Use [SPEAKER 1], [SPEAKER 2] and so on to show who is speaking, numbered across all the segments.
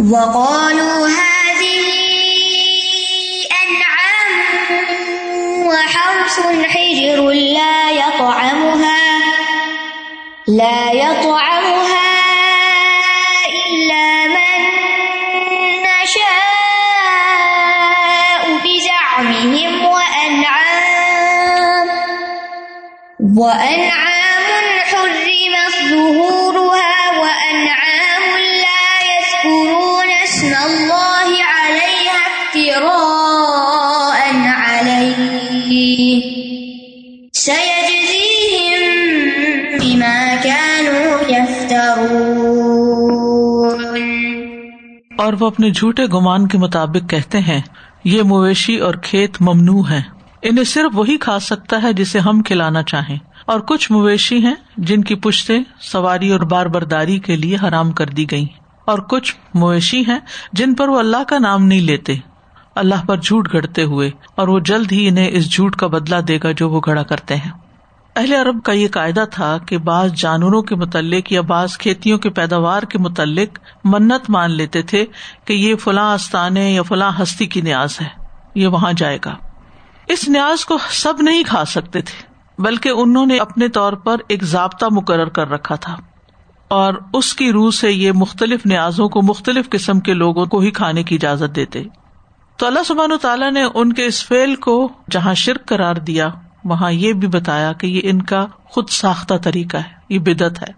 [SPEAKER 1] وقالوا هذه أنعام وحرث حجر لا يطعمها لا يطعمها إلا من نشاء بزعمهم وأنعام وأنعام
[SPEAKER 2] وہ اپنے جھوٹے گمان کے مطابق کہتے ہیں، یہ مویشی اور کھیت ممنوع ہے انہیں صرف وہی کھا سکتا ہے جسے ہم کھلانا چاہیں۔ اور کچھ مویشی ہیں جن کی پشتے سواری اور بار برداری کے لیے حرام کر دی گئی اور کچھ مویشی ہیں جن پر وہ اللہ کا نام نہیں لیتے۔ اللہ پر جھوٹ گڑتے ہوئے اور وہ جلد ہی انہیں اس جھوٹ کا بدلا دے گا جو وہ گڑا کرتے ہیں۔ اہل عرب کا یہ قاعدہ تھا کہ بعض جانوروں کے متعلق یا بعض کھیتیوں کی پیداوار کے متعلق منت مان لیتے تھے کہ یہ فلاں استانے یا فلاں ہستی کی نیاز ہے، یہ وہاں جائے گا۔ اس نیاز کو سب نہیں کھا سکتے تھے، بلکہ انہوں نے اپنے طور پر ایک ضابطہ مقرر کر رکھا تھا۔ اور اس کی روح سے یہ مختلف نیازوں کو مختلف قسم کے لوگوں کو ہی کھانے کی اجازت دیتے۔ تو اللہ سبحان تعالیٰ نے ان کے اس فیل کو جہاں شرک قرار دیا وہاں یہ بھی بتایا کہ یہ ان کا خود ساختہ طریقہ ہے، یہ بدت ہے۔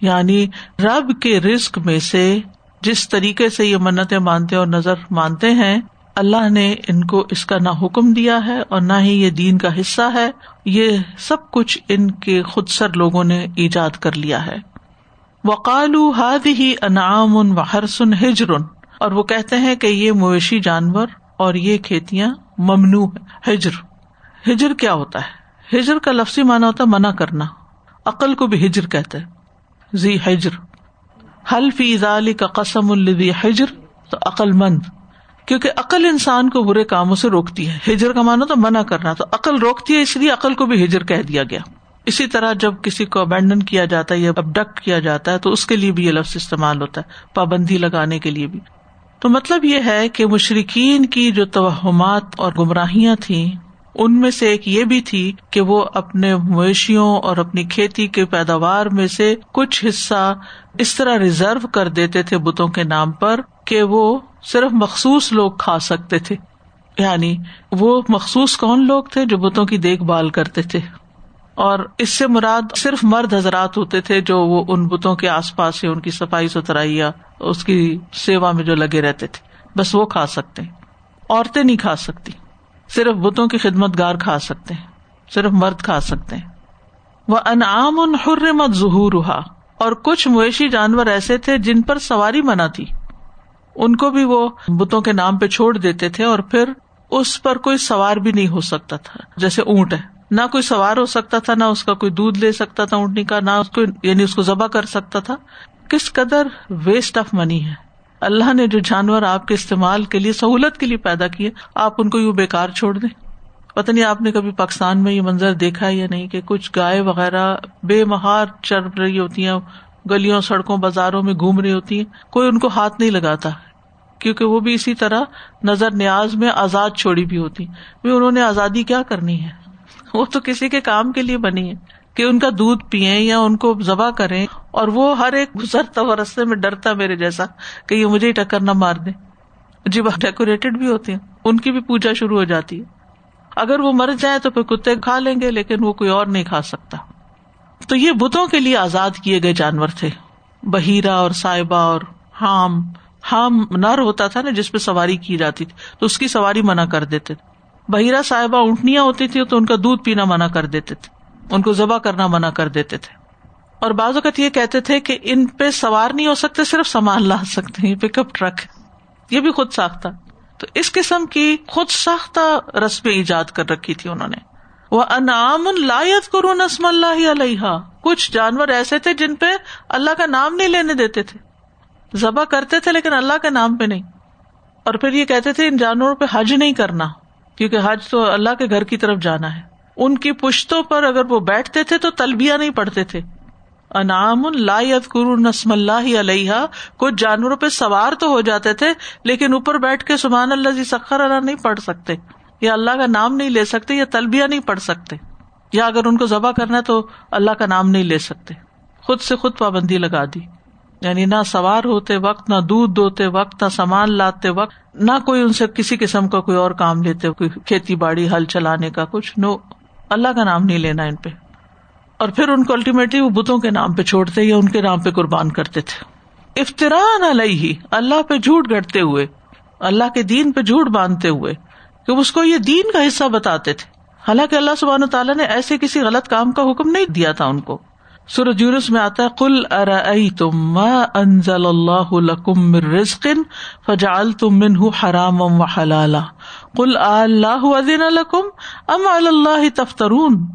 [SPEAKER 2] یعنی رب کے رسک میں سے جس طریقے سے یہ منتیں مانتے اور نظر مانتے ہیں، اللہ نے ان کو اس کا نہ حکم دیا ہے اور نہ ہی یہ دین کا حصہ ہے۔ یہ سب کچھ ان کے خود سر لوگوں نے ایجاد کر لیا ہے۔ وقالو ہاد ہی انعام ان و ہرسن ہجر اور وہ کہتے ہیں کہ یہ مویشی جانور اور یہ کھیتیاں ممنوع ہجر ہجر کیا ہوتا ہے؟ ہجر کا لفظی مانا ہوتا ہے منع کرنا۔ عقل کو بھی ہجر کہتے زی ہجر حل فی کا قسم الدی ہجر تو عقل مند۔ کیونکہ عقل انسان کو برے کاموں سے روکتی ہے۔ ہجر کا مانا تو منع کرنا۔ تو عقل روکتی ہے، اس لیے عقل کو بھی ہجر کہہ دیا گیا۔ اسی طرح جب کسی کو ابینڈن کیا جاتا ہے یا ابڈکٹ کیا جاتا ہے، تو اس کے لیے بھی یہ لفظ استعمال ہوتا ہے، پابندی لگانے کے لیے بھی۔ تو مطلب یہ ہے کہ مشرقین کی جو توہمات اور گمراہیاں تھیں ان میں سے ایک یہ بھی تھی کہ وہ اپنے مویشیوں اور اپنی کھیتی کے پیداوار میں سے کچھ حصہ اس طرح ریزرو کر دیتے تھے بتوں کے نام پر کہ وہ صرف مخصوص لوگ کھا سکتے تھے۔ یعنی وہ مخصوص کون لوگ تھے جو بتوں کی دیکھ بھال کرتے تھے؟ اور اس سے مراد صرف مرد حضرات ہوتے تھے جو وہ ان بتوں کے آس پاس ان کی صفائی ستھرائی یا اس کی سیوا میں جو لگے رہتے تھے۔ بس وہ کھا سکتے۔ عورتیں نہیں کھا سکتی۔ صرف بتوں کی خدمت گار کھا سکتے ہیں، صرف مرد کھا سکتے ہیں۔ وہ انعام ان حرمت ظہور اور کچھ مویشی جانور ایسے تھے جن پر سواری منع تھی۔ ان کو بھی وہ بتوں کے نام پہ چھوڑ دیتے تھے اور پھر اس پر کوئی سوار بھی نہیں ہو سکتا تھا۔ جیسے اونٹ ہے۔ نہ کوئی سوار ہو سکتا تھا، نہ اس کا کوئی دودھ لے سکتا تھا اونٹنی کا نہ اس کو یعنی اس کو ذبح کر سکتا تھا۔ کس قدر ویسٹ آف منی ہے۔ اللہ نے جو جانور آپ کے استعمال کے لیے سہولت کے لیے پیدا کیے، آپ ان کو یوں بےکار چھوڑ دیں۔ پتہ نہیں آپ نے کبھی پاکستان میں یہ منظر دیکھا یا نہیں کہ کچھ گائے وغیرہ بے مہار چل رہی ہوتی ہیں، گلیوں، سڑکوں، بازاروں میں گھوم رہی ہوتی ہیں۔ کوئی ان کو ہاتھ نہیں لگاتا، کیونکہ وہ بھی اسی طرح نظر نیاز میں آزاد چھوڑی بھی ہوتی۔ انہوں نے آزادی کیا کرنی ہے؟ وہ تو کسی کے کام کے لیے بنی ہے کہ ان کا دودھ پیئے یا ان کو ذبح کرے اور وہ ہر ایک گزرتا ہوا رستے میں ڈرتا میرے جیسا کہ یہ مجھے ہی ٹکر نہ مار دے۔ جی وہ ڈیکوریٹڈ بھی ہوتے ہیں۔ ان کی بھی پوجا شروع ہو جاتی ہے۔ اگر وہ مر جائے تو پھر کتے کھا لیں گے، لیکن وہ کوئی اور نہیں کھا سکتا۔ تو یہ بتوں کے لیے آزاد کیے گئے جانور تھے۔ بہیرا اور سائبا اور ہام ہام نر ہوتا تھا نا، جس پہ سواری کی جاتی تھی، تو اس کی سواری منع کر دیتے تھے۔ بہیرا، صاحبہ، اونٹنیاں ہوتی تھی تو ان کا دودھ پینا منع کر دیتے تھے۔ ان کو ذبح کرنا منع کر دیتے تھے۔ اور بعض اوقات یہ کہتے تھے کہ ان پہ سوار نہیں ہو سکتے، صرف سامان لا سکتے پک اپ ٹرک یہ بھی خود ساختہ تو اس قسم کی خود ساختہ رسمیں ایجاد کر رکھی تھی انہوں نے۔ وہ انعام لایت کرو نسم اللہ علیہ کچھ جانور ایسے تھے جن پہ اللہ کا نام نہیں لینے دیتے تھے۔ ذبح کرتے تھے لیکن اللہ کے نام پہ نہیں۔ اور پھر یہ کہتے تھے ان جانوروں پہ حج نہیں کرنا، کیونکہ حج تو اللہ کے گھر کی طرف جانا ہے۔ ان کی پشتوں پر اگر وہ بیٹھتے تھے تو تلبیاں نہیں پڑھتے تھے۔ انعام لا نسم اللہ علیہ کچھ جانوروں پہ سوار تو ہو جاتے تھے، لیکن اوپر بیٹھ کے سبحان اللہ جی سخر اللہ نہیں پڑھ سکتے۔ یا اللہ کا نام نہیں لے سکتے، یا تلبیہ نہیں پڑھ سکتے۔ یا اگر ان کو ذبح کرنا ہے تو اللہ کا نام نہیں لے سکتے۔ خود سے خود پابندی لگا دی۔ یعنی نہ سوار ہوتے وقت، نہ دودھ دھوتے وقت، نہ سامان لاتے وقت، نہ کوئی ان سے کسی قسم کا کوئی اور کام لیتے، کوئی کھیتی باڑی، ہل چلانے کا کچھ، نو۔ اللہ کا نام نہیں لینا ان پہ۔ اور پھر ان کو الٹیمیٹلی وہ بتوں کے نام پہ چھوڑتے یا ان کے نام پہ قربان کرتے تھے۔ افطران علیہ، اللہ پہ جھوٹ گڑتے ہوئے، اللہ کے دین پہ جھوٹ باندھتے ہوئے کہ اس کو یہ دین کا حصہ بتاتے تھے۔ حالانکہ اللہ سبحانہ تعالیٰ نے ایسے کسی غلط کام کا حکم نہیں دیا تھا ان کو۔ سورج یونس میں آتا ہے کل ارئی تم انزل اللہ لکم رزق فجال تم من حرام و حلالا۔ کل اللہ ادین لکم ام اللہ تفترون۔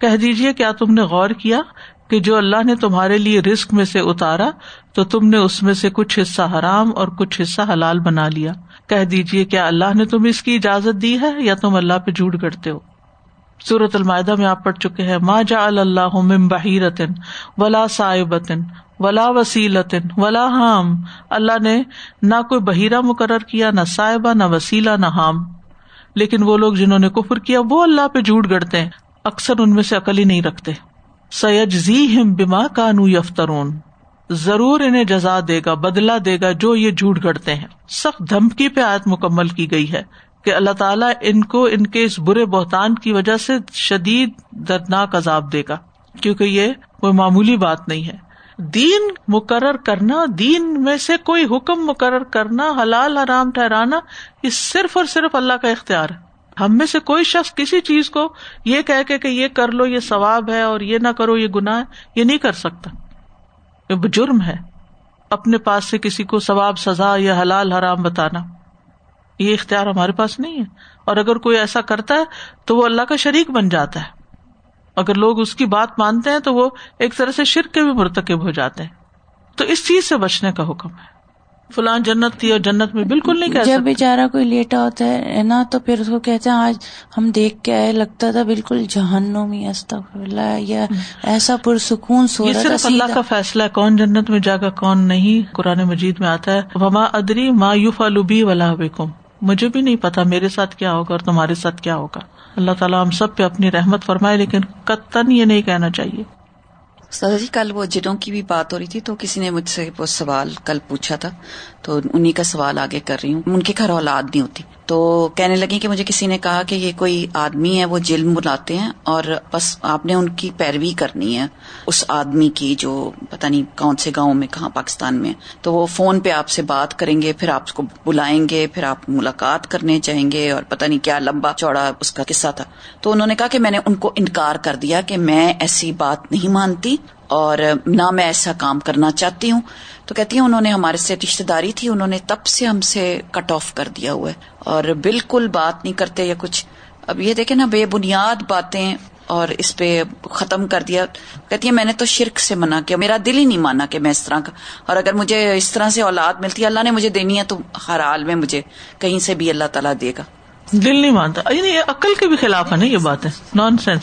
[SPEAKER 2] کہہ دیجیے کیا تم نے غور کیا کہ جو اللہ نے تمہارے لیے رسک میں سے اتارا، تو تم نے اس میں سے کچھ حصہ حرام اور کچھ حصہ حلال بنا لیا۔ کہہ دیجیے کیا اللہ نے تم اس کی اجازت دی ہے یا تم اللہ پہ جھوٹ کرتے ہو؟ سورت المائدہ میں آپ پڑھ چکے ہیں ماں جا اللہ بحیرتن ولا صاحبتن ولا وسیلتن ولا حام۔ اللہ نے نہ کوئی بحیرہ مقرر کیا، نہ صاحبہ نہ وسیلہ، نہ حام۔ لیکن وہ لوگ جنہوں نے کفر کیا، وہ اللہ پہ جھوٹ گڑتے ہیں۔ اکثر ان میں سے عقل ہی نہیں رکھتے۔ سیج زی ہم بیما کانو یفترون۔ ضرور انہیں جزا دے گا بدلا دے گا جو یہ جھوٹ گڑتے ہیں۔ سخت دھمکی پہ آیت مکمل کی گئی ہے کہ اللہ تعالیٰ ان کو، ان کے اس برے بہتان کی وجہ سے شدید دردناک عذاب دے گا۔ کیونکہ یہ کوئی معمولی بات نہیں ہے۔ دین مقرر کرنا، دین میں سے کوئی حکم مقرر کرنا، حلال، حرام ٹھہرانا، یہ صرف اور صرف اللہ کا اختیار ہے۔ ہم میں سے کوئی شخص کسی چیز کو یہ کہ کہ یہ کر لو، یہ ثواب ہے اور یہ نہ کرو، یہ گناہ ہے، یہ نہیں کر سکتا۔ جرم ہے۔ اپنے پاس سے کسی کو ثواب، سزا یا حلال حرام بتانا۔ یہ اختیار ہمارے پاس نہیں ہے۔ اور اگر کوئی ایسا کرتا ہے تو وہ اللہ کا شریک بن جاتا ہے۔ اگر لوگ اس کی بات مانتے ہیں تو وہ ایک طرح سے شرک کے بھی مرتکب ہو جاتے ہیں۔ تو اس چیز سے بچنے کا حکم ہے۔ فلان جنت تھی اور جنت میں بالکل نہیں کہہ
[SPEAKER 3] جب بےچارا کوئی لیٹا ہوتا ہے نا؟ تو پھر اس کو کہتے ہیں آج ہم دیکھ کے آئے لگتا تھا بالکل جہنمی اللہ یا ایسا پرسکون سو
[SPEAKER 2] یہ صرف اللہ کا فیصلہ ہے کون جنت میں جا کر کون نہیں۔ قرآن مجید میں آتا ہے وما ادری ما یوف البی ولا بکم مجھے بھی نہیں پتا میرے ساتھ کیا ہوگا اور تمہارے ساتھ کیا ہوگا۔ اللہ تعالیٰ ہم سب پہ اپنی رحمت فرمائے لیکن قطن یہ نہیں کہنا چاہیے۔
[SPEAKER 4] سر جی کل وہ جنوں کی بھی بات ہو رہی تھی تو کسی نے مجھ سے وہ سوال، کل پوچھا تھا، تو انہیں کا سوال آگے کر رہی ہوں۔ ان کے گھر اولاد نہیں ہوتی۔ تو کہنے لگی کہ مجھے کسی نے کہا کہ یہ کوئی آدمی ہے، وہ جلم بلاتے ہیں اور بس آپ نے ان کی پیروی کرنی ہے، اس آدمی کی جو پتہ نہیں کون سے گاؤں میں، کہاں پاکستان میں۔ تو وہ فون پہ آپ سے بات کریں گے، پھر آپ کو بلائیں گے، پھر آپ ملاقات کرنے چاہیں گے اور پتہ نہیں کیا لمبا چوڑا اس کا قصہ تھا۔ تو انہوں نے کہا کہ میں نے ان کو انکار کر دیا کہ میں ایسی بات نہیں مانتی۔ اور نہ میں ایسا کام کرنا چاہتی ہوں۔ تو کہتی ہیں انہوں نے ہمارے سے رشتے داری تھی انہوں نے تب سے ہم سے کٹ آف کر دیا ہوا ہے۔ اور بالکل بات نہیں کرتے یا کچھ۔ اب یہ دیکھیں نا بے بنیاد باتیں اور اس پہ ختم کر دیا۔ کہتی ہے میں نے تو شرک سے منع کیا میرا دل ہی نہیں مانا کہ میں اس طرح کا۔ اور اگر مجھے اس طرح سے اولاد ملتی ہے اللہ نے مجھے دینی ہے تو ہر حال میں مجھے کہیں سے بھی اللہ تعالیٰ دے گا۔
[SPEAKER 2] دل نہیں مانتا۔ یعنی عقل کے بھی خلاف ہے نا یہ بات ہے نان سینس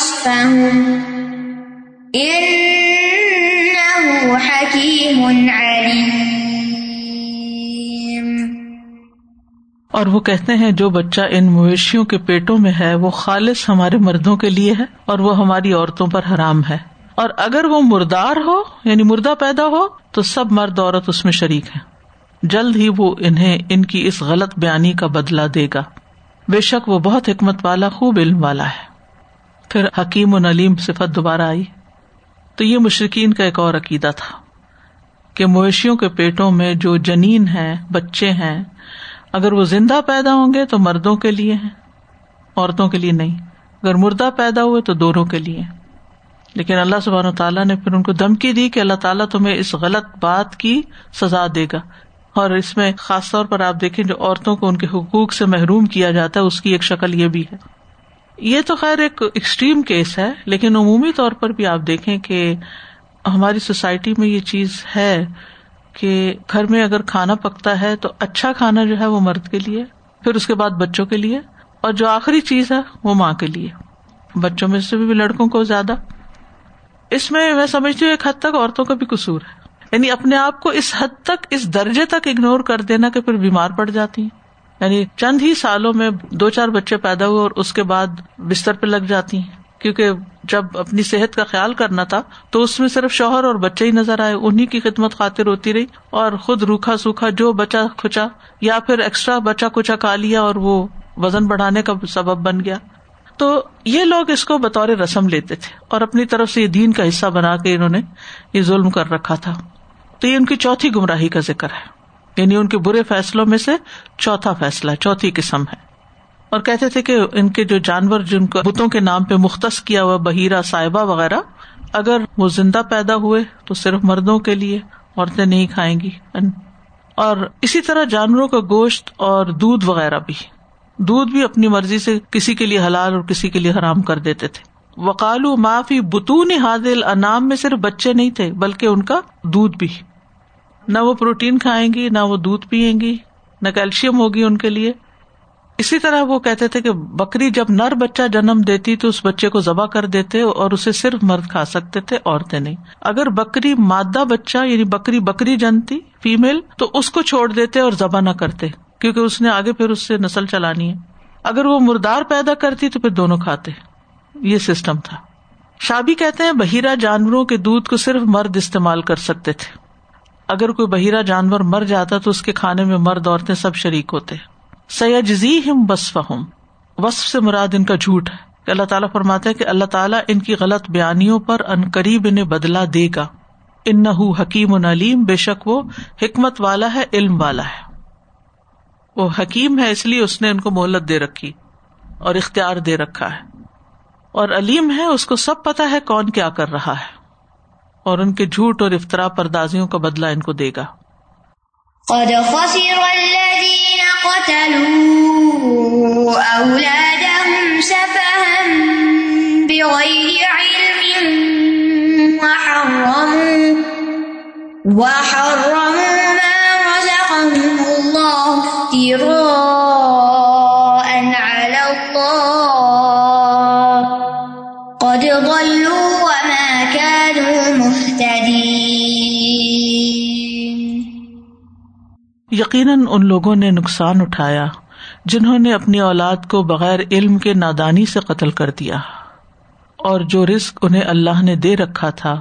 [SPEAKER 1] وصفهم إنه حكيم عليم
[SPEAKER 2] اور وہ کہتے ہیں، جو بچہ ان مویشیوں کے پیٹوں میں ہے، وہ خالص ہمارے مردوں کے لیے ہے اور وہ ہماری عورتوں پر حرام ہے۔ اور اگر وہ مردار ہو یعنی مردہ پیدا ہو، تو سب مرد عورت اس میں شریک ہے جلد ہی وہ انہیں ان کی اس غلط بیانی کا بدلا دے گا۔ بے شک وہ بہت حکمت والا، خوب علم والا ہے۔ پھر حکیم و نلیم صفت دوبارہ آئی۔ تو یہ مشرقین کا ایک اور عقیدہ تھا کہ مویشیوں کے پیٹوں میں جو جنین ہے بچے ہیں، اگر وہ زندہ پیدا ہوں گے تو مردوں کے لیے ہیں، عورتوں کے لیے نہیں۔ اگر مردہ پیدا ہوئے تو دونوں کے لیے۔ لیکن اللہ سبحان و تعالیٰ نے پھر ان کو دھمکی دی کہ اللہ تعالیٰ تمہیں اس غلط بات کی سزا دے گا۔ اور اس میں خاص طور پر آپ دیکھیں جو عورتوں کو ان کے حقوق سے محروم کیا جاتا ہے، اس کی ایک شکل یہ بھی ہے۔ یہ تو خیر ایک ایکسٹریم کیس ہے، لیکن عمومی طور پر بھی آپ دیکھیں کہ ہماری سوسائٹی میں یہ چیز ہے کہ گھر میں اگر کھانا پکتا ہے تو اچھا کھانا جو ہے وہ مرد کے لیے، پھر اس کے بعد بچوں کے لیے، اور جو آخری چیز ہے وہ ماں کے لیے۔ بچوں میں سے بھی لڑکوں کو زیادہ۔ اس میں میں سمجھتی ہوں ایک حد تک عورتوں کا بھی قصور ہے۔ یعنی اپنے آپ کو اس حد تک، اس درجے تک اگنور کر دینا کہ پھر بیمار پڑ جاتی ہیں۔ یعنی چند ہی سالوں میں دو چار بچے پیدا ہوئے اور اس کے بعد بستر پہ لگ جاتی ہیں۔ کیونکہ جب اپنی صحت کا خیال کرنا تھا تو اس میں صرف شوہر اور بچے ہی نظر آئے انہیں کی خدمت خاطر ہوتی رہی اور خود روکھا سوکھا جو بچا کھچا یا پھر ایکسٹرا بچا کچا کھا لیا اور وہ وزن بڑھانے کا سبب بن گیا۔ تو یہ لوگ اس کو بطور رسم لیتے تھے اور اپنی طرف سے یہ دین کا حصہ بنا کے انہوں نے یہ ظلم کر رکھا تھا۔ تو یہ ان کی چوتھی گمراہی کا ذکر ہے۔ یعنی ان کے برے فیصلوں میں سے چوتھا فیصلہ چوتھی قسم ہے۔ اور کہتے تھے کہ ان کے جو جانور جن کو بتوں کے نام پہ مختص کیا ہوا بہیرا صاحبہ وغیرہ، اگر وہ زندہ پیدا ہوئے تو صرف مردوں کے لیے عورتیں نہیں کھائیں گی۔ اور اسی طرح جانوروں کا گوشت اور دودھ وغیرہ بھی۔ دودھ بھی اپنی مرضی سے کسی کے لیے حلال اور کسی کے لیے حرام کر دیتے تھے۔ وکالو معافی بتون حادل انعام میں صرف بچے نہیں تھے، بلکہ ان کا دودھ بھی۔ نہ وہ پروٹین کھائیں گی، نہ وہ دودھ پیئیں گی، نہ کیلشیم ہوگی ان کے لیے۔ اسی طرح وہ کہتے تھے کہ بکری جب نر بچہ جنم دیتی تو اس بچے کو ذبح کر دیتے اور اسے صرف مرد کھا سکتے تھے، عورتیں نہیں۔ اگر بکری مادہ بچہ یعنی بکری بکری جنتی فیمل تو اس کو چھوڑ دیتے اور ذبح نہ کرتے، کیونکہ اس نے آگے پھر اس سے نسل چلانی ہے۔ اگر وہ مردار پیدا کرتی تو پھر دونوں کھاتے۔ یہ سسٹم تھا۔ شابی کہتے ہیں بہیرا جانوروں کے دودھ کو صرف مرد استعمال کر سکتے تھے۔ اگر کوئی بہیرا جانور مر جاتا تو اس کے کھانے میں مرد عورتیں سب شریک ہوتے۔ سیاجزی ہم وصف ہم وصف سے مراد ان کا جھوٹ ہے۔ کہ اللہ تعالیٰ فرماتے کہ اللہ تعالیٰ ان کی غلط بیانیوں پر ان قریب انہیں بدلا دے گا۔ ان نہ حکیم علیم، بے شک وہ حکمت والا ہے، علم والا ہے۔ وہ حکیم ہے، اس لیے اس نے ان کو مہلت دے رکھی اور اختیار دے رکھا ہے۔ اور علیم ہے، اس کو سب پتا ہے کون کیا کر رہا ہے۔ اور ان کے جھوٹ اور افطرا پردازیوں کا بدلا ان کو دے گا۔
[SPEAKER 1] قد خسر الذين قتلوا أولادهم سفها بغير علم وحرموا وحرموا ما رزقهم الله افتراء
[SPEAKER 2] یقیناً ان لوگوں نے نقصان اٹھایا جنہوں نے اپنی اولاد کو بغیر علم کے نادانی سے قتل کر دیا۔ اور جو رسک انہیں اللہ نے دے رکھا تھا،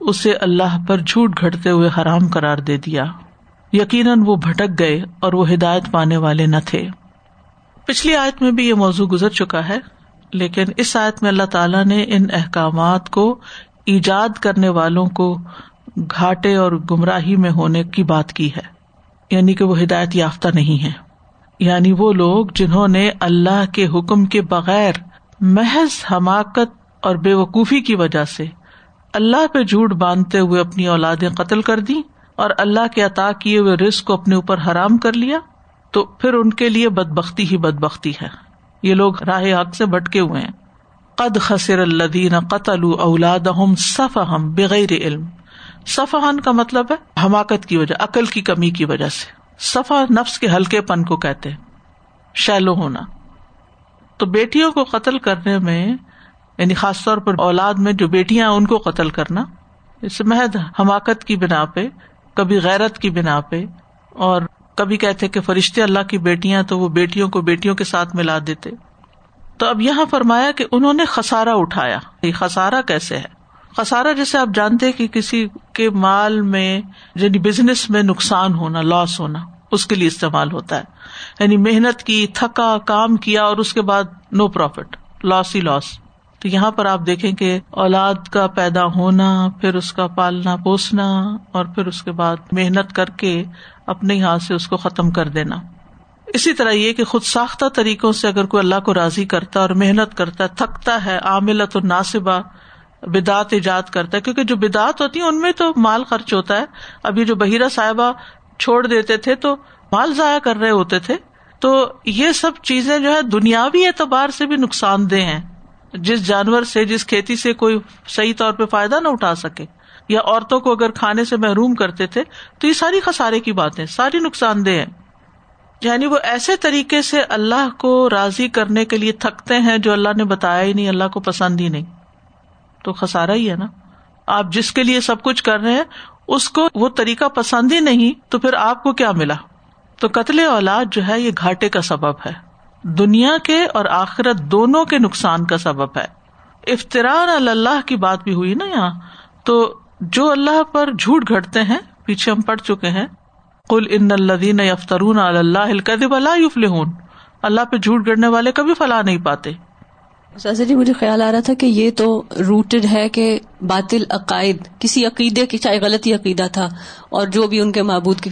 [SPEAKER 2] اسے اللہ پر جھوٹ گھٹتے ہوئے حرام قرار دے دیا۔ یقیناً وہ بھٹک گئے اور وہ ہدایت پانے والے نہ تھے۔ پچھلی آیت میں بھی یہ موضوع گزر چکا ہے، لیکن اس آیت میں اللہ تعالیٰ نے ان احکامات کو ایجاد کرنے والوں کو گھاٹے اور گمراہی میں ہونے کی بات کی ہے۔ یعنی کہ وہ ہدایت یافتہ نہیں ہے یعنی وہ لوگ جنہوں نے اللہ کے حکم کے بغیر محض حماقت اور بے وقوفی کی وجہ سے اللہ پہ جھوٹ باندھتے ہوئے اپنی اولادیں قتل کر دی اور اللہ کے عطا کیے ہوئے رسک کو اپنے اوپر حرام کر لیا، تو پھر ان کے لیے بد بختی ہی بد بختی ہے۔ یہ لوگ راہ حق سے بھٹکے ہوئے ہیں۔ قد خسر الدین قتل اولاد صف ہم بغیر علم۔ صفحان کا مطلب ہے حماقت کی وجہ، عقل کی کمی کی وجہ سے۔ صفا نفس کے ہلکے پن کو کہتے شیلو ہونا۔ تو بیٹیوں کو قتل کرنے میں یعنی خاص طور پر اولاد میں جو بیٹیاں ان کو قتل کرنا۔ اس محض حماقت کی بنا پہ، کبھی غیرت کی بنا پہ، اور کبھی کہتے کہ فرشتے اللہ کی بیٹیاں تو وہ بیٹیوں کو بیٹیوں کے ساتھ ملا دیتے۔ تو اب یہاں فرمایا کہ انہوں نے خسارا اٹھایا۔ یہ خسارا کیسے ہے؟ خسارا جیسے آپ جانتے کہ کسی کے مال میں یعنی بزنس میں نقصان ہونا لاس ہونا، اس کے لیے استعمال ہوتا ہے۔ یعنی محنت کی، تھکا، کام کیا اور اس کے بعد نو پروفٹ لاس ہی لاس تو یہاں پر آپ دیکھیں کہ اولاد کا پیدا ہونا، پھر اس کا پالنا، پوسنا اور پھر اس کے بعد محنت کر کے اپنے ہاتھ سے اس کو ختم کر دینا۔ اسی طرح یہ کہ خود ساختہ طریقوں سے اگر کوئی اللہ کو راضی کرتا ہے اور محنت کرتا ہے تھکتا ہے عاملت اور ناصبہ بدعت ایجاد کرتا ہے، کیونکہ جو بدعت ہوتی ہے ان میں تو مال خرچ ہوتا ہے۔ اب یہ جو بحیرہ صاحبہ چھوڑ دیتے تھے، تو مال ضائع کر رہے ہوتے تھے۔ تو یہ سب چیزیں جو ہے، دنیاوی اعتبار سے بھی نقصان دہ ہیں۔ جس جانور سے، جس کھیتی سے کوئی صحیح طور پہ فائدہ نہ اٹھا سکے، یا عورتوں کو اگر کھانے سے محروم کرتے تھے، تو یہ ساری خسارے کی باتیں، ساری نقصان دہ ہیں۔ یعنی وہ ایسے طریقے سے اللہ کو راضی کرنے کے لیے تھکتے ہیں جو اللہ نے بتایا ہی نہیں، اللہ کو پسند ہی نہیں۔ تو خسارا ہی ہے نا۔ آپ جس کے لیے سب کچھ کر رہے ہیں، اس کو وہ طریقہ پسند ہی نہیں، تو پھر آپ کو کیا ملا؟ تو قتل اولاد جو ہے، یہ گھاٹے کا سبب ہے۔ دنیا کے اور آخرت دونوں کے نقصان کا سبب ہے۔ افطران اللہ کی بات بھی ہوئی نا یہاں۔ تو جو اللہ پر جھوٹ گھٹتے ہیں، پیچھے ہم پڑ چکے ہیں۔ کل ان الدین افطرون اللہ اللہ پہ جھوٹ گڑنے والے کبھی فلاح نہیں پاتے۔
[SPEAKER 5] جی مجھے خیال آ رہا تھا کہ یہ تو روٹڈ ہے کہ باطل عقائد، کسی عقیدے کی، چاہے غلطی عقیدہ تھا اور جو بھی ان کے معبود کی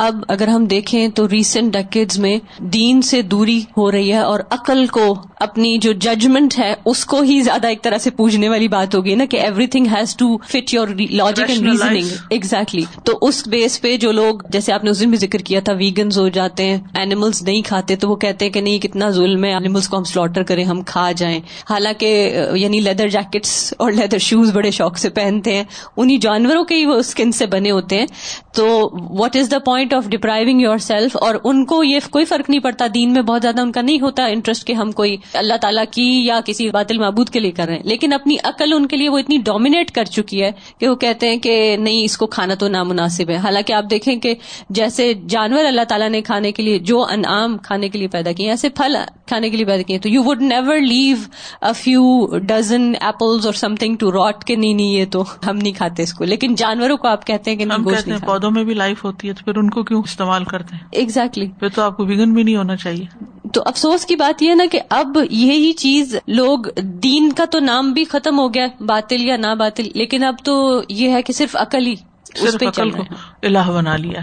[SPEAKER 5] اب اگر ہم دیکھیں تو ریسنٹ ڈیکڈز میں دین سے دوری ہو رہی ہے اور عقل کو اپنی جو ججمنٹ ہے اس کو ہی زیادہ ایک طرح سے پوچھنے والی بات ہوگی نا کہ everything has to fit your logic and reasoning exactly تو اس بیس پہ جو لوگ جیسے آپ نے اس دن بھی ذکر کیا تھا ویگنز ہو جاتے ہیں اینیملس نہیں کھاتے تو وہ کہتے ہیں کہ نہیں کتنا ظلم ہے اینیملس کو ہم سلاٹر کریں ہم کھا جائیں۔ حالانکہ یعنی لیدر جیکٹس اور لیدر شوز بڑے شوق سے پہنتے ہیں۔ انہیں جانوروں کے ہی وہ اسکن سے بنے ہوتے ہیں۔ تو what is the point of depriving yourself اور ان کو یہ کوئی فرق نہیں پڑتا دین میں بہت زیادہ ان کا نہیں ہوتا انٹرسٹ کہ ہم کوئی اللہ تعالیٰ کی یا کسی باطل معبود کے لیے کر رہے ہیں۔ لیکن اپنی عقل ان کے لیے وہ اتنی ڈومینیٹ کر چکی ہے کہ وہ کہتے ہیں کہ نہیں اس کو کھانا تو نامناسب ہے۔ حالانکہ آپ دیکھیں کہ جیسے جانور اللہ تعالیٰ نے کھانے کے لیے جو انعام کھانے کے لیے پیدا کیے ایسے پھل کھانے کے لیے پیدا کیے تو you would never leave a few dozen apples اور سم تھنگ ٹو راٹ کے نہیں نہیں یہ تو ہم نہیں کھاتے اس کو۔ لیکن جانوروں کو آپ کہتے ہیں کہ نہیں
[SPEAKER 2] پودوں میں بھی لائف ہوتی ہے تو پھر ان کو کیوں استعمال کرتے ہیں؟
[SPEAKER 5] ایگزیکٹلی
[SPEAKER 2] پھر تو آپ کو ویگن بھی نہیں ہونا چاہیے۔
[SPEAKER 5] تو افسوس کی بات یہ نا کہ اب یہی چیز لوگ دین کا تو نام بھی ختم ہو گیا باطل یا نہ باطل لیکن اب تو یہ ہے کہ صرف عقل ہی
[SPEAKER 2] صرف عقل کو الہ بنا لیا۔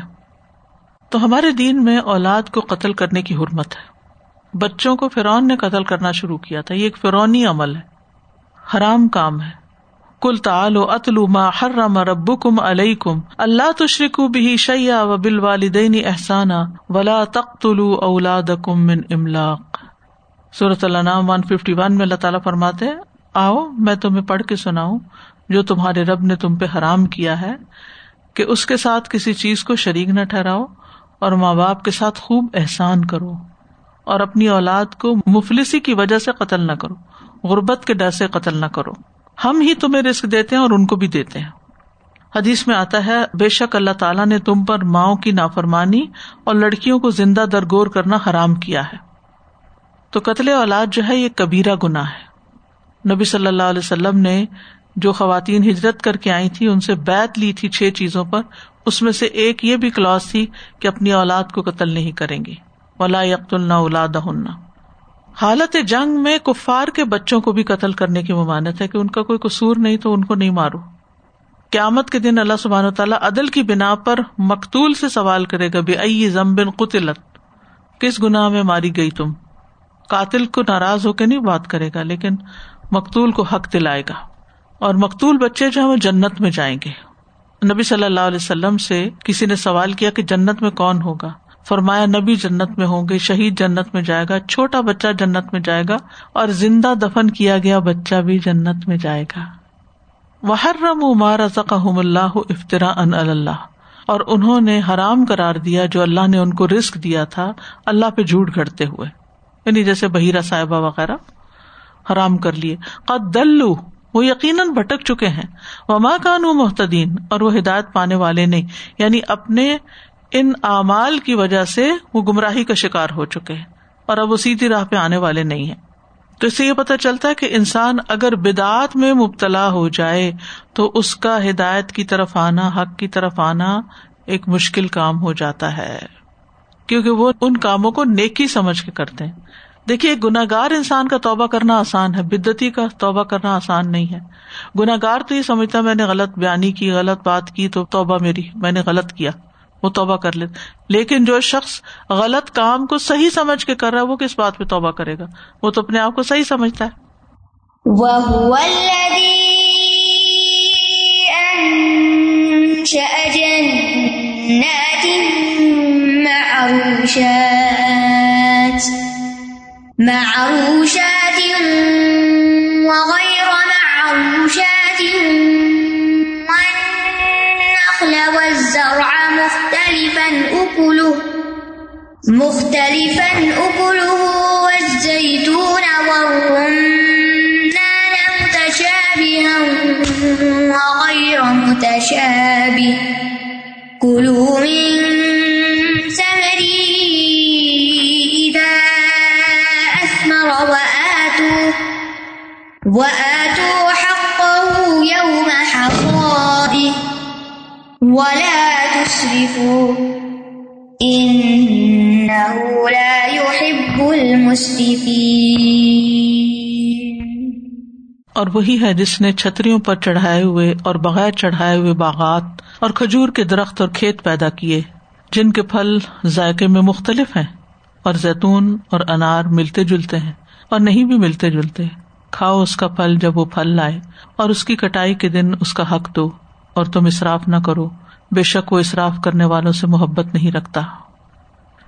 [SPEAKER 2] تو ہمارے دین میں اولاد کو قتل کرنے کی حرمت ہے۔ بچوں کو فرعون نے قتل کرنا شروع کیا تھا۔ یہ ایک فرونی عمل ہے۔ حرام کام ہے۔ کل تعلو اتلو ما حرم رب کم علیہ کم اللہ تشرک بھی شیا و بال والدین احسانہ ولا تختلو اولاد کم من املاق. صورت اللہ ون ففٹی ون میں اللہ تعالیٰ فرماتے آؤ، میں تمہیں پڑھ کے سناؤں، جو تمہارے رب نے تم پہ حرام کیا ہے، کہ اس کے ساتھ کسی چیز کو شریک نہ ٹھہراؤ اور ماں باپ کے ساتھ خوب احسان کرو اور اپنی اولاد کو مفلسی کی وجہ سے قتل نہ کرو، غربت کے ڈر سے قتل نہ کرو۔ ہم ہی تمہیں رسک دیتے ہیں اور ان کو بھی دیتے ہیں۔ حدیث میں آتا ہے، بے شک اللہ تعالیٰ نے تم پر ماؤں کی نافرمانی اور لڑکیوں کو زندہ درگور کرنا حرام کیا ہے۔ تو قتل اولاد جو ہے، یہ کبیرہ گنا ہے۔ نبی صلی اللہ علیہ وسلم نے جو خواتین ہجرت کر کے آئی تھی، ان سے بیت لی تھی چھ چیزوں پر۔ اس میں سے ایک یہ بھی کلاس تھی کہ اپنی اولاد کو قتل نہیں کریں گے۔ ولا یقت اللہ اولاد حالت جنگ میں کفار کے بچوں کو بھی قتل کرنے کی ممانت ہے کہ ان کا کوئی قصور نہیں تو ان کو نہیں مارو۔ قیامت کے دن اللہ سبحان و تعالیٰ عدل کی بنا پر مقتول سے سوال کرے گا ائی بن قطلت کس گناہ میں ماری گئی تم؟ قاتل کو ناراض ہو کے نہیں بات کرے گا، لیکن مقتول کو حق دلائے گا۔ اور مقتول بچے جو ہے وہ جنت میں جائیں گے۔ نبی صلی اللہ علیہ وسلم سے کسی نے سوال کیا کہ جنت میں کون ہوگا؟ فرمایا نبی جنت میں ہوں گے، شہید جنت میں جائے گا، چھوٹا بچہ جنت میں جائے گا اور زندہ دفن کیا گیا بچہ بھی جنت میں جائے گا۔ وہ اللہ افطرا ان اللہ اور انہوں نے حرام کرار دیا جو اللہ نے ان کو رسک دیا تھا، اللہ پہ جھوٹ گھڑتے ہوئے۔ یعنی جیسے بہیرا صاحبہ وغیرہ حرام کر لیے۔ قد دلو وہ یقیناً بھٹک چکے ہیں۔ وہ ماں کانو محتدین اور وہ ہدایت پانے والے نہیں۔ یعنی اپنے ان اعمال کی وجہ سے وہ گمراہی کا شکار ہو چکے ہیں اور اب وہ سیدھی راہ پہ آنے والے نہیں ہیں۔ تو اس سے یہ پتا چلتا ہے کہ انسان اگر بدعت میں مبتلا ہو جائے تو اس کا ہدایت کی طرف آنا، حق کی طرف آنا ایک مشکل کام ہو جاتا ہے۔ کیونکہ وہ ان کاموں کو نیکی سمجھ کے کرتے ہیں۔ دیکھیے گناگار انسان کا توبہ کرنا آسان ہے بدتی کا توبہ کرنا آسان نہیں ہے۔ گناگار تو یہ سمجھتا میں نے غلط بیانی کی، غلط بات کی تو توبہ میری، میں نے غلط کیا۔ وہ توبہ کر لے۔ لیکن جو شخص غلط کام کو صحیح سمجھ کے کر رہا ہے، وہ کس بات پہ توبہ کرے گا؟ وہ تو اپنے آپ کو صحیح سمجھتا ہے۔
[SPEAKER 1] وهو الذي أكله مختلفا، أكله والزيتون والرمان متشابها وغير متشابه. كلوا من ثمره إذا أثمر وآتوا وآتوا حقه يوم حصاده. ولا تسرفوا. إنه لا يحب
[SPEAKER 2] اور وہی ہے جس نے چھتریوں پر چڑھائے ہوئے اور بغیر چڑھائے ہوئے باغات اور کھجور کے درخت اور کھیت پیدا کیے، جن کے پھل ذائقے میں مختلف ہیں اور زیتون اور انار ملتے جلتے ہیں اور نہیں بھی ملتے جلتے۔ کھاؤ اس کا پھل جب وہ پھل لائے اور اس کی کٹائی کے دن اس کا حق دو اور تم اصراف نہ کرو، بے شک وہ اصراف کرنے والوں سے محبت نہیں رکھتا۔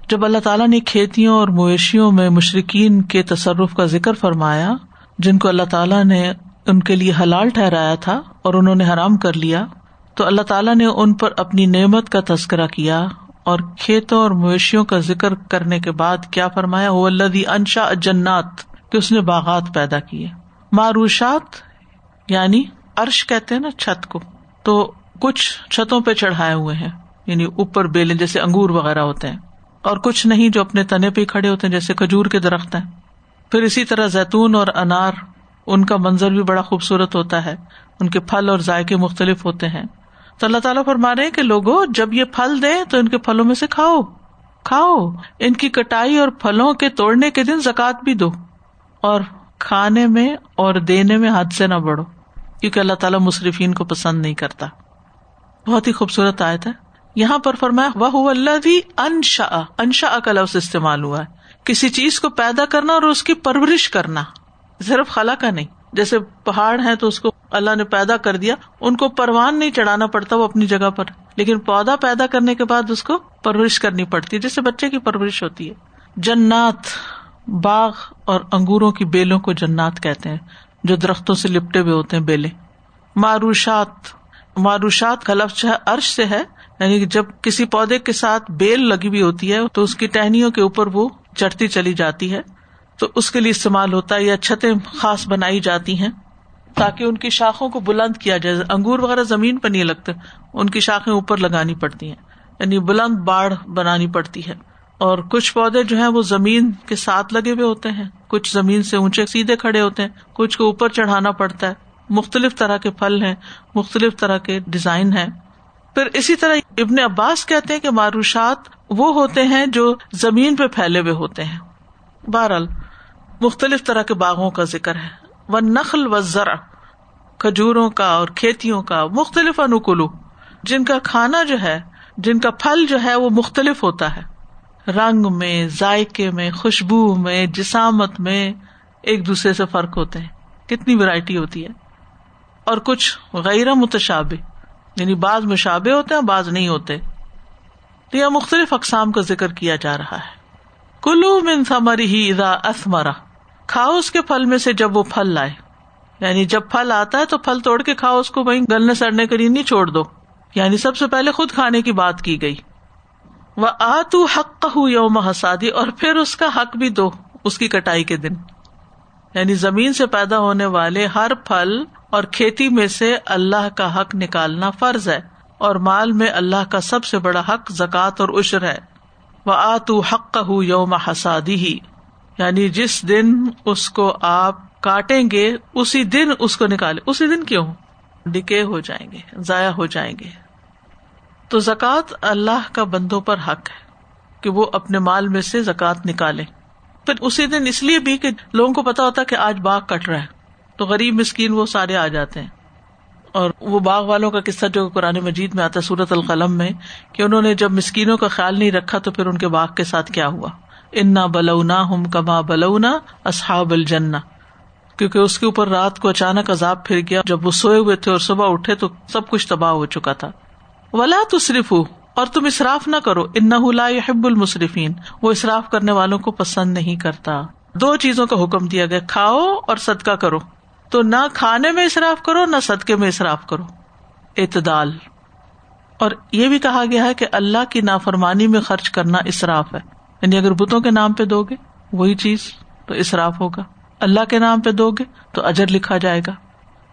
[SPEAKER 2] جب اللہ تعالیٰ نے کھیتیوں اور مویشیوں میں مشرقین کے تصرف کا ذکر فرمایا، جن کو اللہ تعالیٰ نے ان کے لیے حلال ٹھہرایا تھا اور انہوں نے حرام کر لیا، تو اللہ تعالیٰ نے ان پر اپنی نعمت کا تذکرہ کیا اور کھیتوں اور مویشیوں کا ذکر کرنے کے بعد کیا فرمایا؟ وہ اللہ دی انشا جنات کہ اس نے باغات پیدا کیے۔ معروشات یعنی عرش کہتے ہیں نا چھت کو، تو کچھ چھتوں پہ چڑھائے ہوئے ہیں یعنی اوپر بیلے جیسے انگور وغیرہ ہوتے ہیں۔ اور کچھ نہیں جو اپنے تنے پہ کھڑے ہوتے ہیں، جیسے کھجور کے درخت ہیں۔ پھر اسی طرح زیتون اور انار، ان کا منظر بھی بڑا خوبصورت ہوتا ہے۔ ان کے پھل اور ذائقے مختلف ہوتے ہیں۔ تو اللہ تعالیٰ فرما رہے کہ لوگوں جب یہ پھل دے تو ان کے پھلوں میں سے کھاؤ۔ کھاؤ۔ ان کی کٹائی اور پھلوں کے توڑنے کے دن زکات بھی دو۔ اور کھانے میں اور دینے میں حد سے نہ بڑھو، کیونکہ اللہ تعالیٰ مصرفین کو پسند نہیں کرتا۔ بہت ہی خوبصورت آیت ہے۔ یہاں پر فرمایا وہ اللہ بھی انشا انشا کا لفظ استعمال ہوا ہے۔ کسی چیز کو پیدا کرنا اور اس کی پرورش کرنا۔ صرف خلا کا نہیں۔ جیسے پہاڑ ہے تو اس کو اللہ نے پیدا کر دیا، ان کو پروان نہیں چڑھانا پڑتا وہ اپنی جگہ پر۔ لیکن پودا پیدا کرنے کے بعد اس کو پرورش کرنی پڑتی ہے، جیسے بچے کی پرورش ہوتی ہے۔ جنات، باغ اور انگوروں کی بیلوں کو جنات کہتے ہیں، جو درختوں سے لپٹے ہوئے ہوتے ہیں بیلے معروشات معروشات کا لفظ ہے، عرش سے ہے یعنی جب کسی پودے کے ساتھ بیل لگی ہوئی ہوتی ہے تو اس کی ٹہنیوں کے اوپر وہ چڑھتی چلی جاتی ہے تو اس کے لیے استعمال ہوتا ہے یا چھتیں خاص بنائی جاتی ہیں تاکہ ان کی شاخوں کو بلند کیا جائے۔ انگور وغیرہ زمین پر نہیں لگتے، ان کی شاخیں اوپر لگانی پڑتی ہیں۔ یعنی بلند باڑ بنانی پڑتی ہے۔ اور کچھ پودے جو ہیں وہ زمین کے ساتھ لگے ہوئے ہوتے ہیں۔ کچھ زمین سے اونچے سیدھے کھڑے ہوتے ہیں، کچھ کو اوپر چڑھانا پڑتا ہے۔ مختلف طرح کے پھل ہیں، مختلف طرح کے ڈیزائن ہیں۔ پھر اسی طرح ابن عباس کہتے ہیں کہ معروشات وہ ہوتے ہیں جو زمین پہ پھیلے ہوئے ہوتے ہیں۔ بہرحال مختلف طرح کے باغوں کا ذکر ہے۔ وہ نخل و ذرا کھجوروں کا اور کھیتیوں کا مختلف انوکولو جن کا کھانا جو ہے، جن کا پھل جو ہے، وہ مختلف ہوتا ہے۔ رنگ میں، ذائقے میں، خوشبو میں، جسامت میں ایک دوسرے سے فرق ہوتے ہیں۔ کتنی ویرائٹی ہوتی ہے۔ اور کچھ غیر متشابے یعنی بعض مشابے ہوتے ہیں، بعض نہیں ہوتے۔ تو یہ مختلف اقسام کا ذکر کیا جا رہا ہے۔ کلو من سمری ہی ادا اسمرا کھاؤ اس کے پھل میں سے جب وہ پھل لائے یعنی جب پھل آتا ہے تو پھل توڑ کے کھاؤ اس کو، وہیں گلنے سڑنے کے لیے نہیں چھوڑ دو۔ یعنی سب سے پہلے خود کھانے کی بات کی گئی۔ وہ آ تو حق یوم حسادی اور پھر اس کا حق بھی دو، اس کی کٹائی کے دن۔ یعنی زمین سے پیدا ہونے والے ہر پھل اور کھیتی میں سے اللہ کا حق نکالنا فرض ہے اور مال میں اللہ کا سب سے بڑا حق زکات اور عشر ہے۔ وہ آ تو حق یوم حسادی ہی یعنی جس دن اس کو آپ کاٹیں گے، اسی دن اس کو نکالے اسی دن کیوں؟ ڈکے ہو جائیں گے، ضائع ہو جائیں گے۔ تو زکوٰۃ اللہ کا بندوں پر حق ہے کہ وہ اپنے مال میں سے زکوٰۃ نکالے پھر اسی دن اس لیے بھی کہ لوگوں کو پتا ہوتا کہ آج باغ کٹ رہا ہے۔ تو غریب مسکین وہ سارے آ جاتے ہیں۔ اور وہ باغ والوں کا قصہ جو قرآن مجید میں آتا ہے سورت القلم میں کہ انہوں نے جب مسکینوں کا خیال نہیں رکھا تو پھر ان کے باغ کے ساتھ کیا ہوا۔ انا بلونا ہم کما بلونا اصحاب الجنا کیونکہ اس کے اوپر رات کو اچانک عذاب پھر گیا۔ جب وہ سوئے ہوئے تھے اور صبح اٹھے تو سب کچھ تباہ ہو چکا تھا۔ ولا تو صرف اور تم اصراف نہ کرو ان حب المصرفین وہ اصراف کرنے والوں کو پسند نہیں کرتا۔ دو چیزوں کا حکم دیا گیا، کھاؤ اور صدقہ کرو۔ تو نہ کھانے میں اصراف کرو، نہ صدقے میں اصراف کرو۔ اعتدال۔ اور یہ بھی کہا گیا ہے کہ اللہ کی نافرمانی میں خرچ کرنا اصراف ہے۔ یعنی اگر بتوں کے نام پہ دو گے، وہی چیز تو اصراف ہوگا۔ اللہ کے نام پہ دو گے تو اجر لکھا جائے گا۔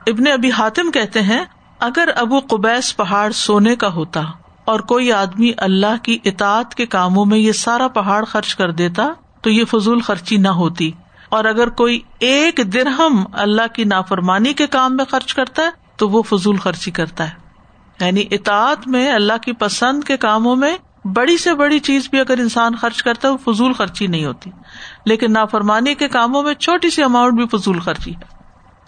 [SPEAKER 2] ابن ابھی حاتم کہتے ہیں، اگر ابو قبیس پہاڑ سونے کا ہوتا اور کوئی آدمی اللہ کی اطاعت کے کاموں میں یہ سارا پہاڑ خرچ کر دیتا تو یہ فضول خرچی نہ ہوتی۔ اور اگر کوئی ایک درہم اللہ کی نافرمانی کے کام میں خرچ کرتا ہے تو وہ فضول خرچی کرتا ہے۔ یعنی اطاعت میں اللہ کی پسند کے کاموں میں بڑی سے بڑی چیز بھی اگر انسان خرچ کرتا ہے وہ فضول خرچی نہیں ہوتی۔ لیکن نافرمانی کے کاموں میں چھوٹی سی اماؤنٹ بھی فضول خرچی۔ ہے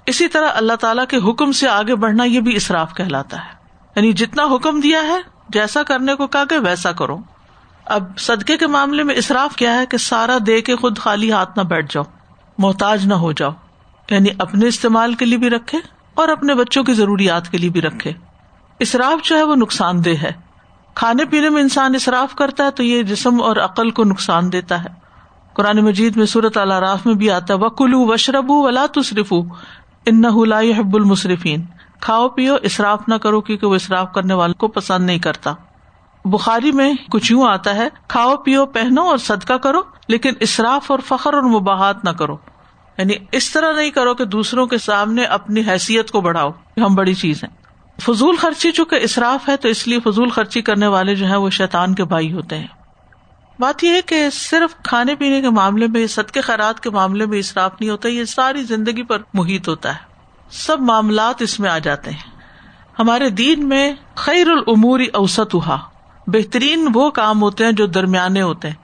[SPEAKER 2] اسی طرح اللہ تعالیٰ کے حکم سے آگے بڑھنا یہ بھی اصراف کہلاتا ہے۔ یعنی جتنا حکم دیا ہے جیسا کرنے کو کہا کہ ویسا کرو۔ اب صدقے کے معاملے میں اصراف کیا ہے کہ سارا دے کے خود خالی ہاتھ نہ بیٹھ جاؤ، محتاج نہ ہو جاؤ۔ یعنی اپنے استعمال کے لیے بھی رکھے اور اپنے بچوں کی ضروریات کے لیے بھی رکھے۔ اصراف جو ہے وہ نقصان دہ ہے۔ کھانے پینے میں انسان اصراف کرتا ہے تو یہ جسم اور عقل کو نقصان دیتا ہے۔ قرآن مجید میں صورت اللہ راف میں بھی آتا ہے وہ کلو وشرب ولا تصرف ان حب المصرفین کھاؤ پیو اصراف نہ کرو کیونکہ وہ اصراف کرنے والوں کو پسند نہیں کرتا۔ بخاری میں کچھ یوں آتا ہے، کھاؤ پیو، پہنو اور صدقہ کرو، لیکن اصراف اور فخر اور مباحت نہ کرو۔ یعنی اس طرح نہیں کرو کہ دوسروں کے سامنے اپنی حیثیت کو بڑھاؤ ہم بڑی چیز ہیں۔ فضول خرچی، چونکہ اصراف ہے، تو اس لیے فضول خرچی کرنے والے جو ہے وہ شیطان کے بھائی ہوتے ہیں۔ بات یہ ہے کہ صرف کھانے پینے کے معاملے میں صد کے خیرات کے معاملے میں اصراف نہیں ہوتا، یہ ساری زندگی پر محیط ہوتا ہے۔ سب معاملات اس میں آ جاتے ہیں۔ ہمارے دین میں خیر العموری اوسط ہوا بہترین وہ کام ہوتے ہیں جو درمیانے ہوتے ہیں۔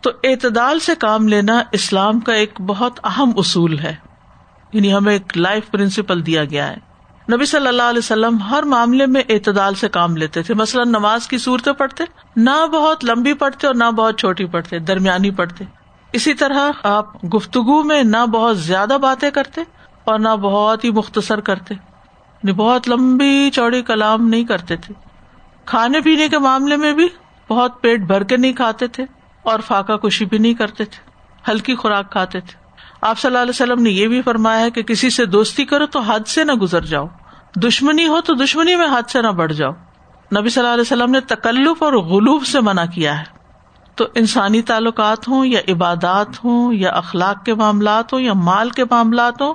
[SPEAKER 2] تو اعتدال سے کام لینا اسلام کا ایک بہت اہم اصول ہے۔ یعنی ہمیں ایک لائف پرنسپل دیا گیا ہے۔ نبی صلی اللہ علیہ وسلم ہر معاملے میں اعتدال سے کام لیتے تھے۔ مثلاً نماز کی صورتیں پڑھتے، نہ بہت لمبی پڑھتے اور نہ بہت چھوٹی پڑھتے، درمیانی پڑھتے۔ اسی طرح آپ گفتگو میں نہ بہت زیادہ باتیں کرتے اور نہ بہت ہی مختصر کرتے بہت لمبی چوڑی کلام نہیں کرتے تھے۔ کھانے پینے کے معاملے میں بھی بہت پیٹ بھر کے نہیں کھاتے تھے اور فاقہ کشی بھی نہیں کرتے تھے، ہلکی خوراک کھاتے تھے۔ آپ صلی اللہ علیہ وسلم نے یہ بھی فرمایا ہے کہ کسی سے دوستی کرو تو حد سے نہ گزر جاؤ۔ دشمنی ہو تو دشمنی میں حد سے نہ بڑھ جاؤ۔ نبی صلی اللہ علیہ وسلم نے تکلف اور غلوف سے منع کیا ہے۔ تو انسانی تعلقات ہوں یا عبادات ہوں یا اخلاق کے معاملات ہوں یا مال کے معاملات ہوں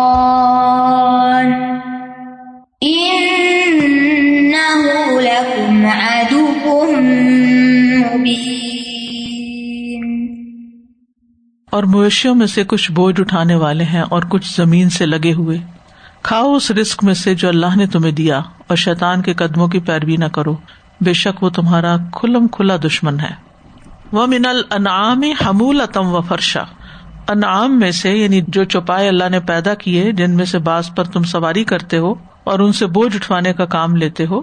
[SPEAKER 2] اور مویشیوں میں سے کچھ بوجھ اٹھانے والے ہیں اور کچھ زمین سے لگے ہوئے۔ کھاؤ اس رسک میں سے جو اللہ نے تمہیں دیا اور شیطان کے قدموں کی پیروی نہ کرو۔ بے شک وہ تمہارا کھلم کھلا دشمن ہے۔ وہ من العام حمول اتم و فرشا انعام میں سے یعنی جو چوپائے اللہ نے پیدا کیے، جن میں سے بعض پر تم سواری کرتے ہو اور ان سے بوجھ اٹھوانے کا کام لیتے ہو،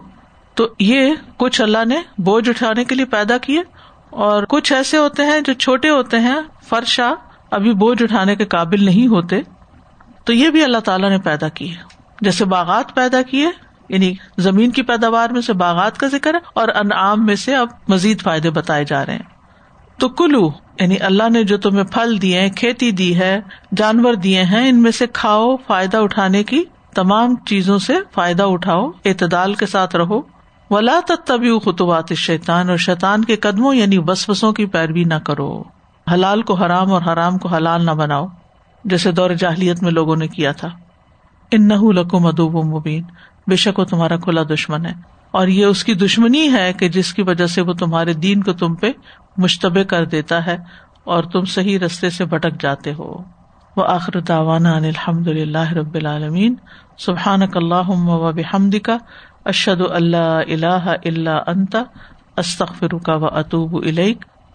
[SPEAKER 2] تو یہ کچھ اللہ نے بوجھ اٹھانے کے لیے پیدا کیے۔ اور کچھ ایسے ہوتے ہیں جو چھوٹے ہوتے ہیں فرشا ابھی بوجھ اٹھانے کے قابل نہیں ہوتے، تو یہ بھی اللہ تعالیٰ نے پیدا کیے جیسے باغات پیدا کیے یعنی زمین کی پیداوار میں سے باغات کا ذکر ہے، اور انعام میں سے اب مزید فائدے بتائے جا رہے ہیں۔ تو کلو یعنی اللہ نے جو تمہیں پھل دیے کھیتی دی ہے، جانور دیے ہیں، ان میں سے کھاؤ، فائدہ اٹھانے کی تمام چیزوں سے فائدہ اٹھاؤ، اعتدال کے ساتھ رہو۔ ولا تبھی خطوات شیطان اور شیطان کے قدموں یعنی بس بسوں کی پیروی نہ کرو۔ حلال کو حرام اور حرام کو حلال نہ بناؤ، جیسے دور جاہلیت میں لوگوں نے کیا تھا۔ ان نہ لکو مدوب و مبین، بے شک وہ تمہارا کھلا دشمن ہے۔ اور یہ اس کی دشمنی ہے کہ جس کی وجہ سے وہ تمہارے دین کو تم پہ مشتبہ کر دیتا ہے اور تم صحیح رستے سے بھٹک جاتے ہو۔ وہ آخر داوانا الحمد اللہ رب العالمین۔ سبحان اللہ و بحمد کا اشد اللہ اللہ اللہ انتا استخر کا و اطوب